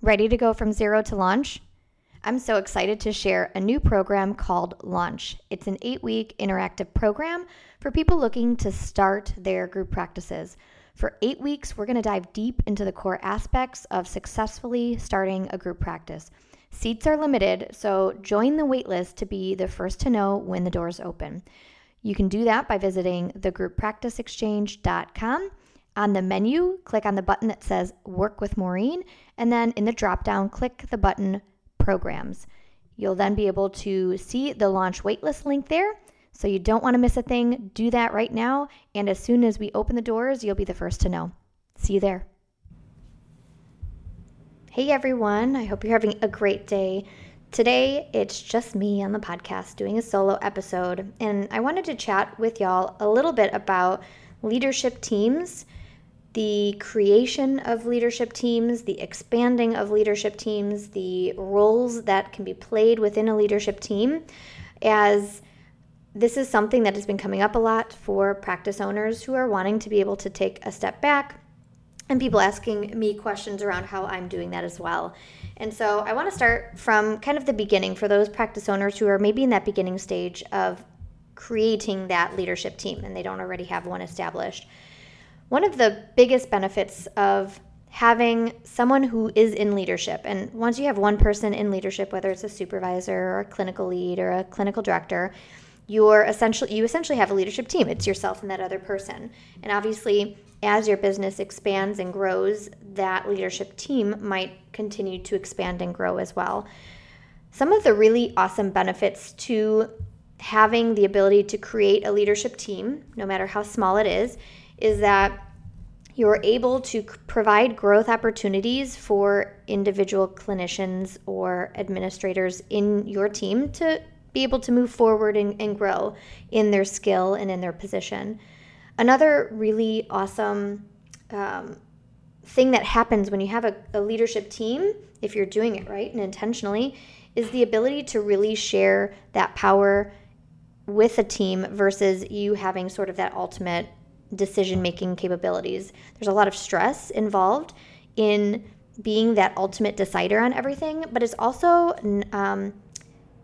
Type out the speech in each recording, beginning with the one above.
Ready to go from zero to launch? I'm so excited to share a new program called Launch. It's an eight week interactive program for people looking to start their group practices. For eight weeks, we're going to dive deep into the core aspects of successfully starting a group practice. Seats are limited, so join the waitlist to be the first to know when the doors open. You can do that by visiting thegrouppracticeexchange.com. On the menu, click on the button that says Work with Maureen, and then in the drop down, click the button Programs. You'll then be able to see the launch waitlist link there. So you don't want to miss a thing. Do that right now. And as soon as we open the doors, you'll be the first to know. See you there. Hey everyone, I hope you're having a great day. Today, it's just me on the podcast doing a solo episode, and I wanted to chat with y'all a little bit about leadership teams, the creation of leadership teams, the expanding of leadership teams, the roles that can be played within a leadership team, as this is something that has been coming up a lot for practice owners who are wanting to be able to take a step back, and people asking me questions around how I'm doing that as well. And so I want to start from kind of the beginning for those practice owners who are maybe in that beginning stage of creating that leadership team and they don't already have one established. One of the biggest benefits of having someone who is in leadership, and once you have one person in leadership, whether it's a supervisor or a clinical lead or a clinical director, you're essentially you essentially have a leadership team. It's yourself and that other person. And obviously, as your business expands and grows, that leadership team might continue to expand and grow as well. Some of the really awesome benefits to having the ability to create a leadership team, no matter how small it is, is that you're able to provide growth opportunities for individual clinicians or administrators in your team to be able to move forward and, and grow in their skill and in their position. Another really awesome um, thing that happens when you have a, a leadership team, if you're doing it right and intentionally, is the ability to really share that power with a team versus you having sort of that ultimate decision making capabilities. There's a lot of stress involved in being that ultimate decider on everything, but it's also um,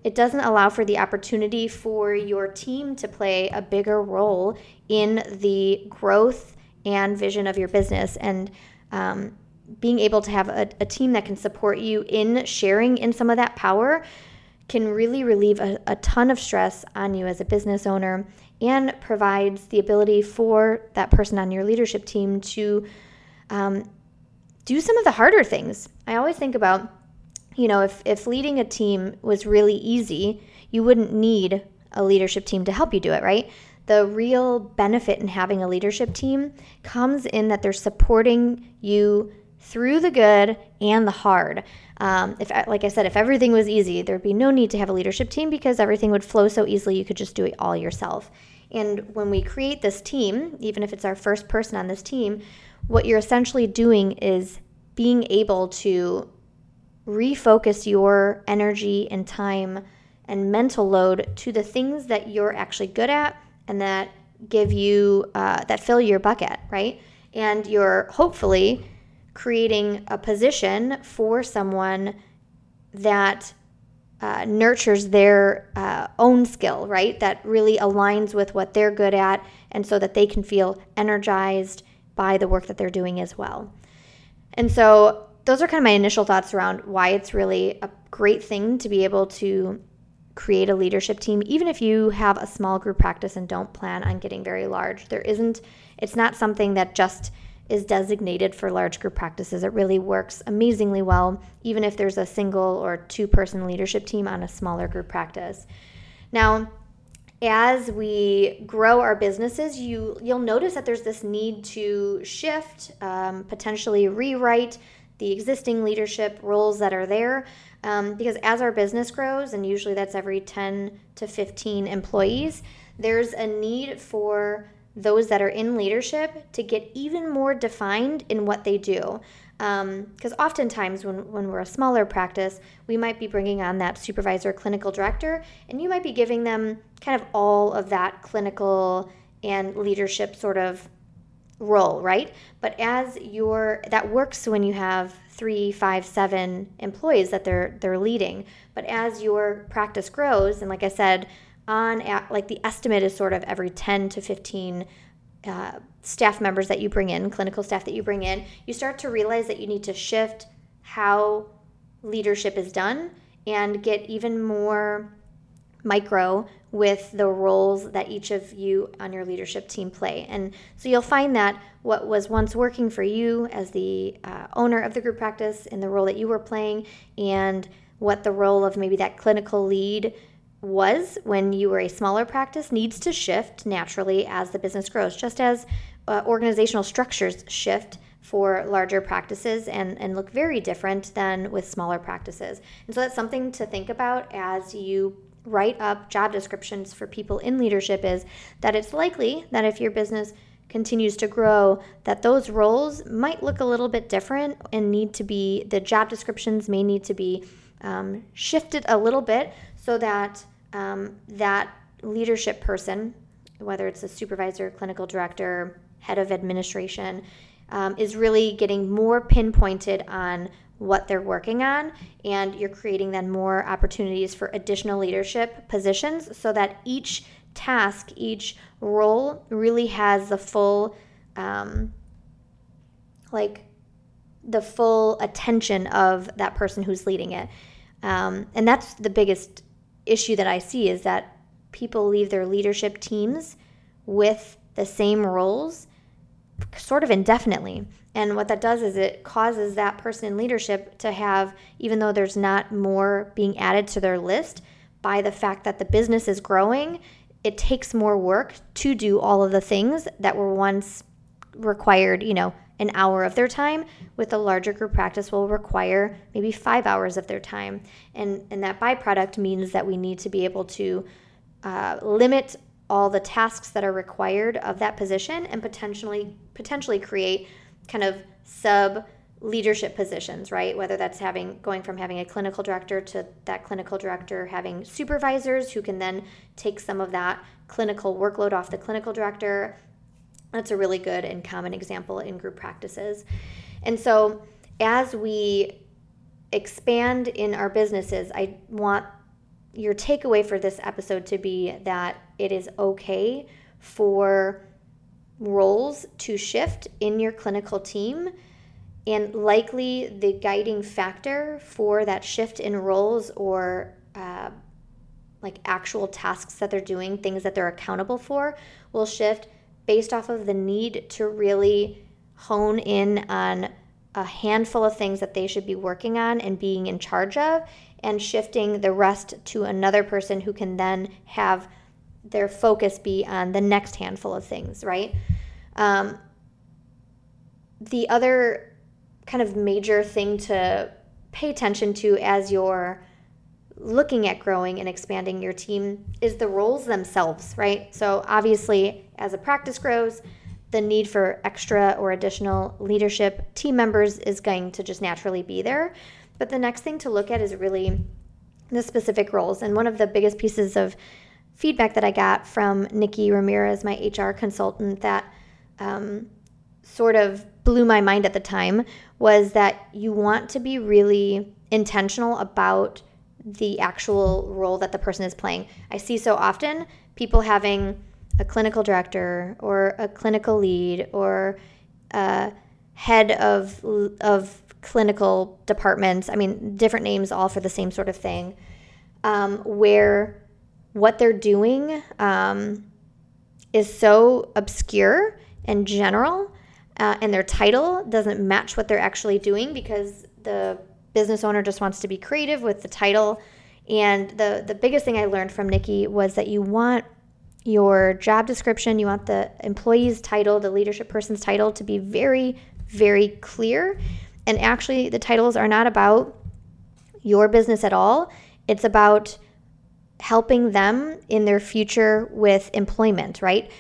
it doesn't allow for the opportunity for your team to play a bigger role in the growth and vision of your business and um, being able to have a, a, team that can support you in sharing in some of that power can really relieve a, a ton of stress on you as a business owner and provides the ability for that person on your leadership team to um, do some of the harder things. I always think about you know, if, if leading a team was really easy, you wouldn't need a leadership team to help you do it, right? The real benefit in having a leadership team comes in that they're supporting you through the good and the hard. Um, if, like I said, if everything was easy, there'd be no need to have a leadership team because everything would flow so easily. You could just do it all yourself. And when we create this team, even if it's our first person on this team, what you're essentially doing is being able to refocus your energy and time and mental load to the things that you're actually good at and that give you uh, that fill your bucket right and you're hopefully creating a position for someone that uh, nurtures their uh, own skill, right? That really aligns with what they're good at, and so that they can feel energized by the work that they're doing as well. And so, those are kind of my initial thoughts around why it's really a great thing to be able to create a leadership team, even if you have a small group practice and don't plan on getting very large. There isn't, it's not something that just is designated for large group practices. It really works amazingly well, even if there's a single or two person leadership team on a smaller group practice. Now, as we grow our businesses, you you'll notice that there's this need to shift, um, potentially rewrite the existing leadership roles that are there, um, because as our business grows, and usually that's every 10 to 15 employees, there's a need for those that are in leadership to get even more defined in what they do. Because um, oftentimes, when, when we're a smaller practice, we might be bringing on that supervisor, clinical director, and you might be giving them kind of all of that clinical and leadership sort of role, right? But as your that works when you have three, five, seven employees that they're they're leading. But as your practice grows, and like I said, on like the estimate is sort of every 10 to 15 uh, staff members that you bring in, clinical staff that you bring in, you start to realize that you need to shift how leadership is done and get even more micro with the roles that each of you on your leadership team play. And so you'll find that what was once working for you as the uh, owner of the group practice in the role that you were playing and what the role of maybe that clinical lead was when you were a smaller practice needs to shift naturally as the business grows, just as uh, organizational structures shift for larger practices and, and look very different than with smaller practices. And so that's something to think about as you write up job descriptions for people in leadership is that it's likely that if your business continues to grow that those roles might look a little bit different and need to be the job descriptions may need to be um, shifted a little bit so that um, that leadership person, whether it's a supervisor, clinical director, head of administration, um, is really getting more pinpointed on what they're working on, and you're creating then more opportunities for additional leadership positions so that each task, each role really has the full, um, like, the full attention of that person who's leading it. Um, and that's the biggest issue that I see is that people leave their leadership teams with the same roles sort of indefinitely. And what that does is it causes that person in leadership to have, even though there's not more being added to their list, by the fact that the business is growing, it takes more work to do all of the things that were once required, you know, an hour of their time with a larger group practice will require maybe five hours of their time. And and that byproduct means that we need to be able to uh, limit all the tasks that are required of that position and potentially potentially create kind of sub leadership positions right? Whether that's having going from having a clinical director to that clinical director having supervisors who can then take some of that clinical workload off the clinical director that's a really good and common example in group practices. And so, as we expand in our businesses, I want your takeaway for this episode to be that it is okay for roles to shift in your clinical team. And likely the guiding factor for that shift in roles or uh, like actual tasks that they're doing, things that they're accountable for, will shift based off of the need to really hone in on a handful of things that they should be working on and being in charge of, and shifting the rest to another person who can then have their focus be on the next handful of things, right? Um, the other kind of major thing to pay attention to as you're looking at growing and expanding your team is the roles themselves, right? So, obviously, as a practice grows, the need for extra or additional leadership team members is going to just naturally be there. But the next thing to look at is really the specific roles. And one of the biggest pieces of feedback that I got from Nikki Ramirez, my HR consultant, that um, sort of blew my mind at the time was that you want to be really intentional about the actual role that the person is playing. I see so often people having a clinical director or a clinical lead or a head of of clinical departments. I mean, different names all for the same sort of thing. Um, where what they're doing um, is so obscure and general, uh, and their title doesn't match what they're actually doing because the business owner just wants to be creative with the title. And the the biggest thing I learned from Nikki was that you want your job description, you want the employee's title, the leadership person's title to be very, very clear. And actually, the titles are not about your business at all. It's about helping them in their future with employment, right?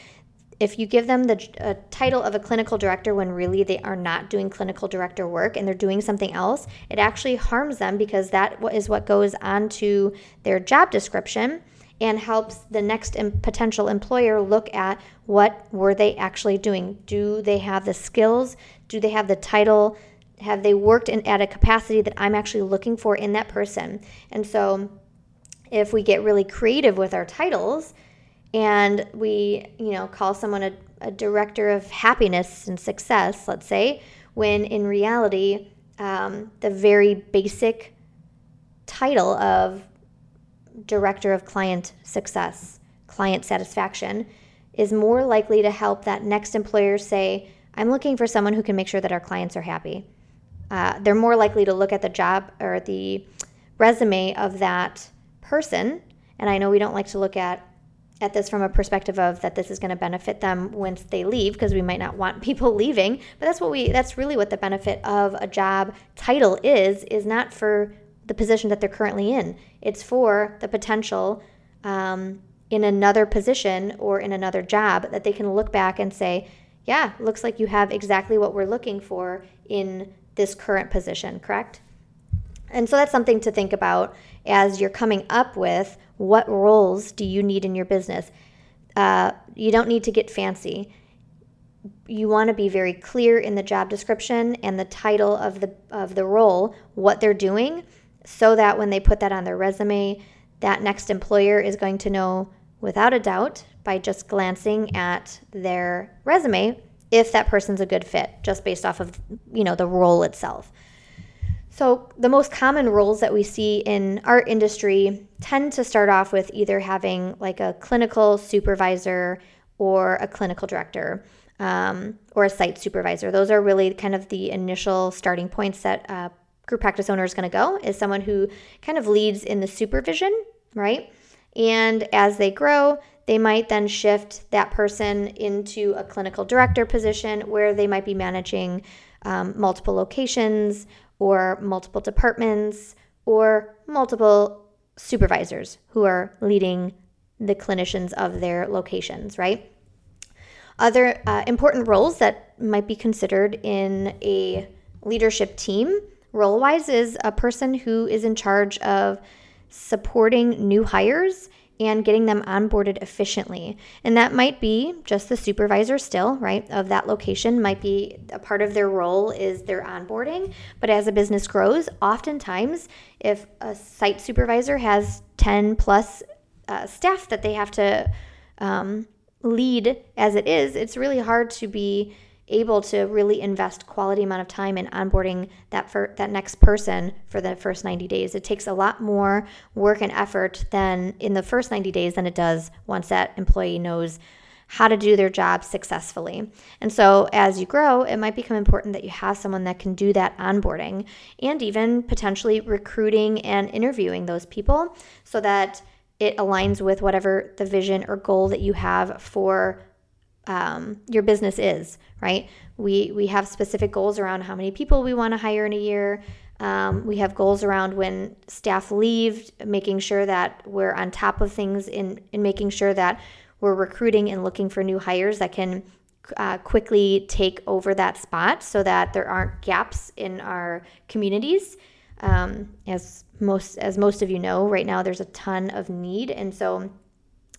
If you give them the title of a clinical director when really they are not doing clinical director work and they're doing something else, it actually harms them because that is what goes onto their job description and helps the next potential employer look at what were they actually doing. Do they have the skills? Do they have the title? Have they worked in, at a capacity that i'm actually looking for in that person? And so if we get really creative with our titles and we you know call someone a, a director of happiness and success let's say when in reality um, the very basic title of director of client success, client satisfaction, is more likely to help that next employer say, I'm looking for someone who can make sure that our clients are happy. Uh, they're more likely to look at the job or the resume of that person. And I know we don't like to look at at this from a perspective of that this is going to benefit them once they leave because we might not want people leaving but that's what we that's really what the benefit of a job title is is not for the position that they're currently in. It's for the potential um, in another position or in another job that they can look back and say, yeah, looks like you have exactly what we're looking for in this current position, correct? And so that's something to think about as you're coming up with what roles do you need in your business. Uh, you don't need to get fancy. You want to be very clear in the job description and the title of the of the role, what they're doing, so that when they put that on their resume, that next employer is going to know without a doubt by just glancing at their resume if that person's a good fit just based off of you know the role itself so the most common roles that we see in our industry tend to start off with either having like a clinical supervisor or a clinical director um, or a site supervisor those are really kind of the initial starting points that group practice owner is going to go is someone who kind of leads in the supervision, right? And as they grow, they might then shift that person into a clinical director position where they might be managing um, multiple locations or multiple departments or multiple supervisors who are leading the clinicians of their locations, right? Other uh, important roles that might be considered in a leadership team Role wise is a person who is in charge of supporting new hires and getting them onboarded efficiently. And that might be just the supervisor still, right, of that location, might be a part of their role is their onboarding. But as a business grows, oftentimes, if a site supervisor has 10 plus uh, staff that they have to um, lead as it is, it's really hard to be able to really invest quality amount of time in onboarding that for that next person for the first 90 days. It takes a lot more work and effort than in the first 90 days than it does once that employee knows how to do their job successfully. And so as you grow, it might become important that you have someone that can do that onboarding and even potentially recruiting and interviewing those people so that it aligns with whatever the vision or goal that you have for um, your business is, right? We we have specific goals around how many people we want to hire in a year. Um, we have goals around when staff leave, making sure that we're on top of things in in making sure that we're recruiting and looking for new hires that can uh, quickly take over that spot so that there aren't gaps in our communities. Um, as most as most of you know, right now there's a ton of need, and so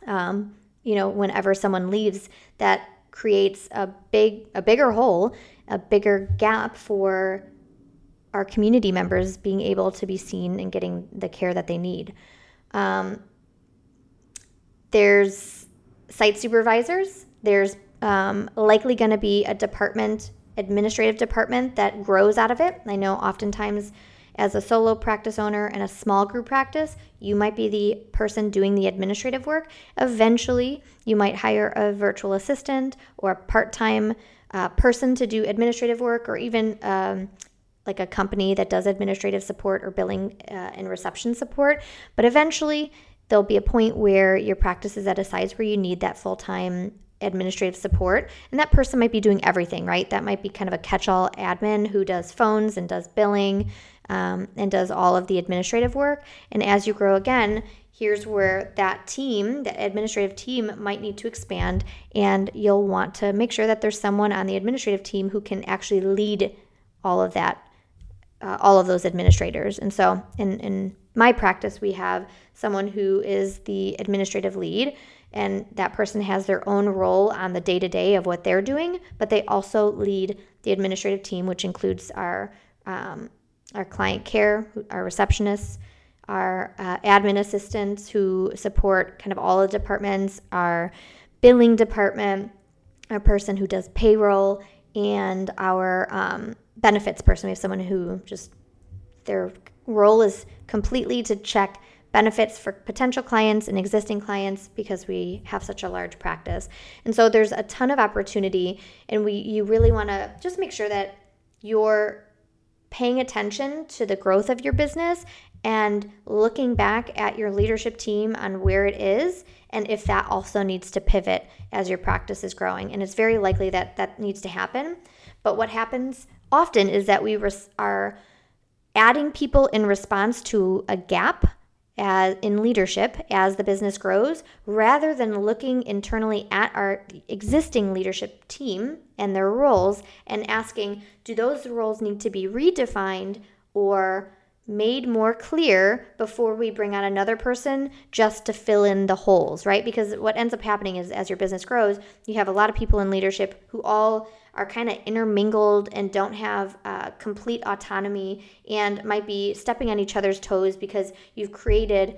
um, you know whenever someone leaves, that creates a big a bigger hole, a bigger gap for our community members being able to be seen and getting the care that they need. Um, there's site supervisors. There's um, likely going to be a department, administrative department that grows out of it. I know oftentimes as a solo practice owner and a small group practice, you might be the person doing the administrative work. Eventually, you might hire a virtual assistant or a part time uh, person to do administrative work, or even um, like a company that does administrative support or billing uh, and reception support. But eventually, there'll be a point where your practice is at a size where you need that full time administrative support. And that person might be doing everything, right? That might be kind of a catch all admin who does phones and does billing um, and does all of the administrative work. And as you grow again, here's where that team, the administrative team, might need to expand. And you'll want to make sure that there's someone on the administrative team who can actually lead all of that. Uh, all of those administrators. And so in, in my practice, we have someone who is the administrative lead and that person has their own role on the day to day of what they're doing, but they also lead the administrative team, which includes our um, our client care, our receptionists, our uh, admin assistants who support kind of all the departments, our billing department, a person who does payroll, and our um, benefits person. We have someone who just their role is completely to check benefits for potential clients and existing clients because we have such a large practice. And so there's a ton of opportunity and we you really want to just make sure that you're paying attention to the growth of your business and looking back at your leadership team on where it is and if that also needs to pivot as your practice is growing. And it's very likely that that needs to happen. But what happens often is that we res- are adding people in response to a gap as in leadership as the business grows rather than looking internally at our existing leadership team and their roles and asking do those roles need to be redefined or made more clear before we bring on another person just to fill in the holes right because what ends up happening is as your business grows you have a lot of people in leadership who all are kind of intermingled and don't have uh, complete autonomy and might be stepping on each other's toes because you've created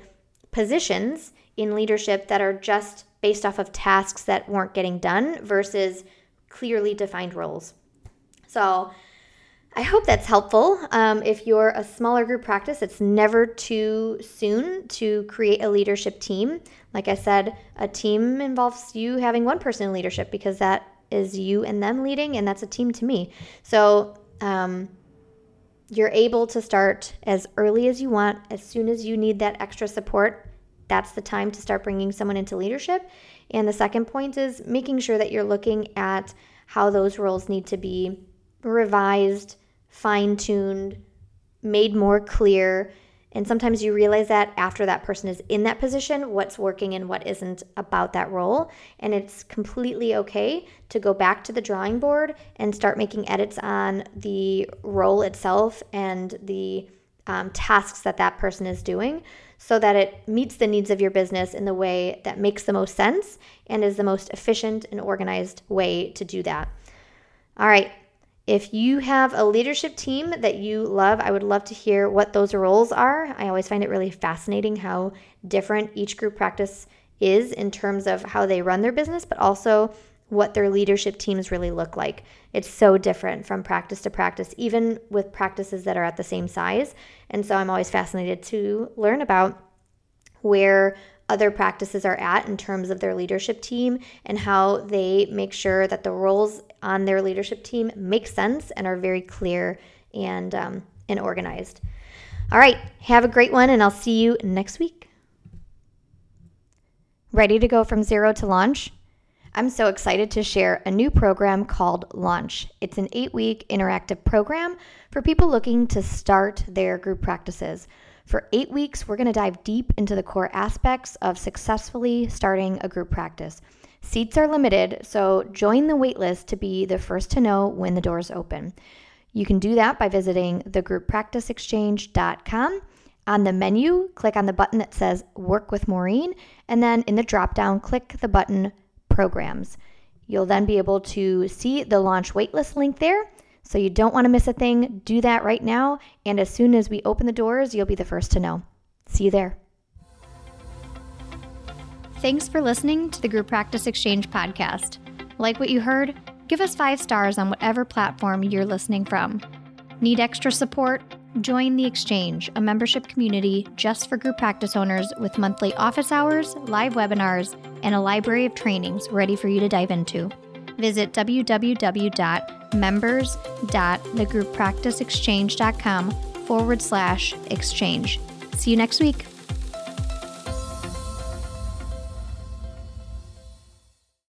positions in leadership that are just based off of tasks that weren't getting done versus clearly defined roles. So, I hope that's helpful. Um, if you're a smaller group practice, it's never too soon to create a leadership team. Like I said, a team involves you having one person in leadership because that is you and them leading, and that's a team to me. So um, you're able to start as early as you want. As soon as you need that extra support, that's the time to start bringing someone into leadership. And the second point is making sure that you're looking at how those roles need to be revised, fine tuned, made more clear and sometimes you realize that after that person is in that position, what's working and what isn't about that role. And it's completely okay to go back to the drawing board and start making edits on the role itself and the um, tasks that that person is doing so that it meets the needs of your business in the way that makes the most sense and is the most efficient and organized way to do that. All right, if you have a leadership team that you love, I would love to hear what those roles are. I always find it really fascinating how different each group practice is in terms of how they run their business, but also what their leadership teams really look like. It's so different from practice to practice, even with practices that are at the same size. And so I'm always fascinated to learn about where other practices are at in terms of their leadership team and how they make sure that the roles on their leadership team make sense and are very clear and um, and organized. All right, have a great one, and I'll see you next week. Ready to go from zero to launch? I'm so excited to share a new program called Launch. It's an eight week interactive program for people looking to start their group practices. For eight weeks, we're going to dive deep into the core aspects of successfully starting a group practice Seats are limited, so join the waitlist to be the first to know when the doors open. You can do that by visiting thegrouppracticeexchange.com. On the menu, click on the button that says Work with Maureen, and then in the drop down, click the button Programs. You'll then be able to see the launch waitlist link there. So you don't want to miss a thing. Do that right now. And as soon as we open the doors, you'll be the first to know. See you there. Thanks for listening to the Group Practice Exchange podcast. Like what you heard? Give us five stars on whatever platform you're listening from. Need extra support? Join the Exchange, a membership community just for group practice owners with monthly office hours, live webinars, and a library of trainings ready for you to dive into. Visit www.members.thegrouppracticeexchange.com forward slash exchange. See you next week.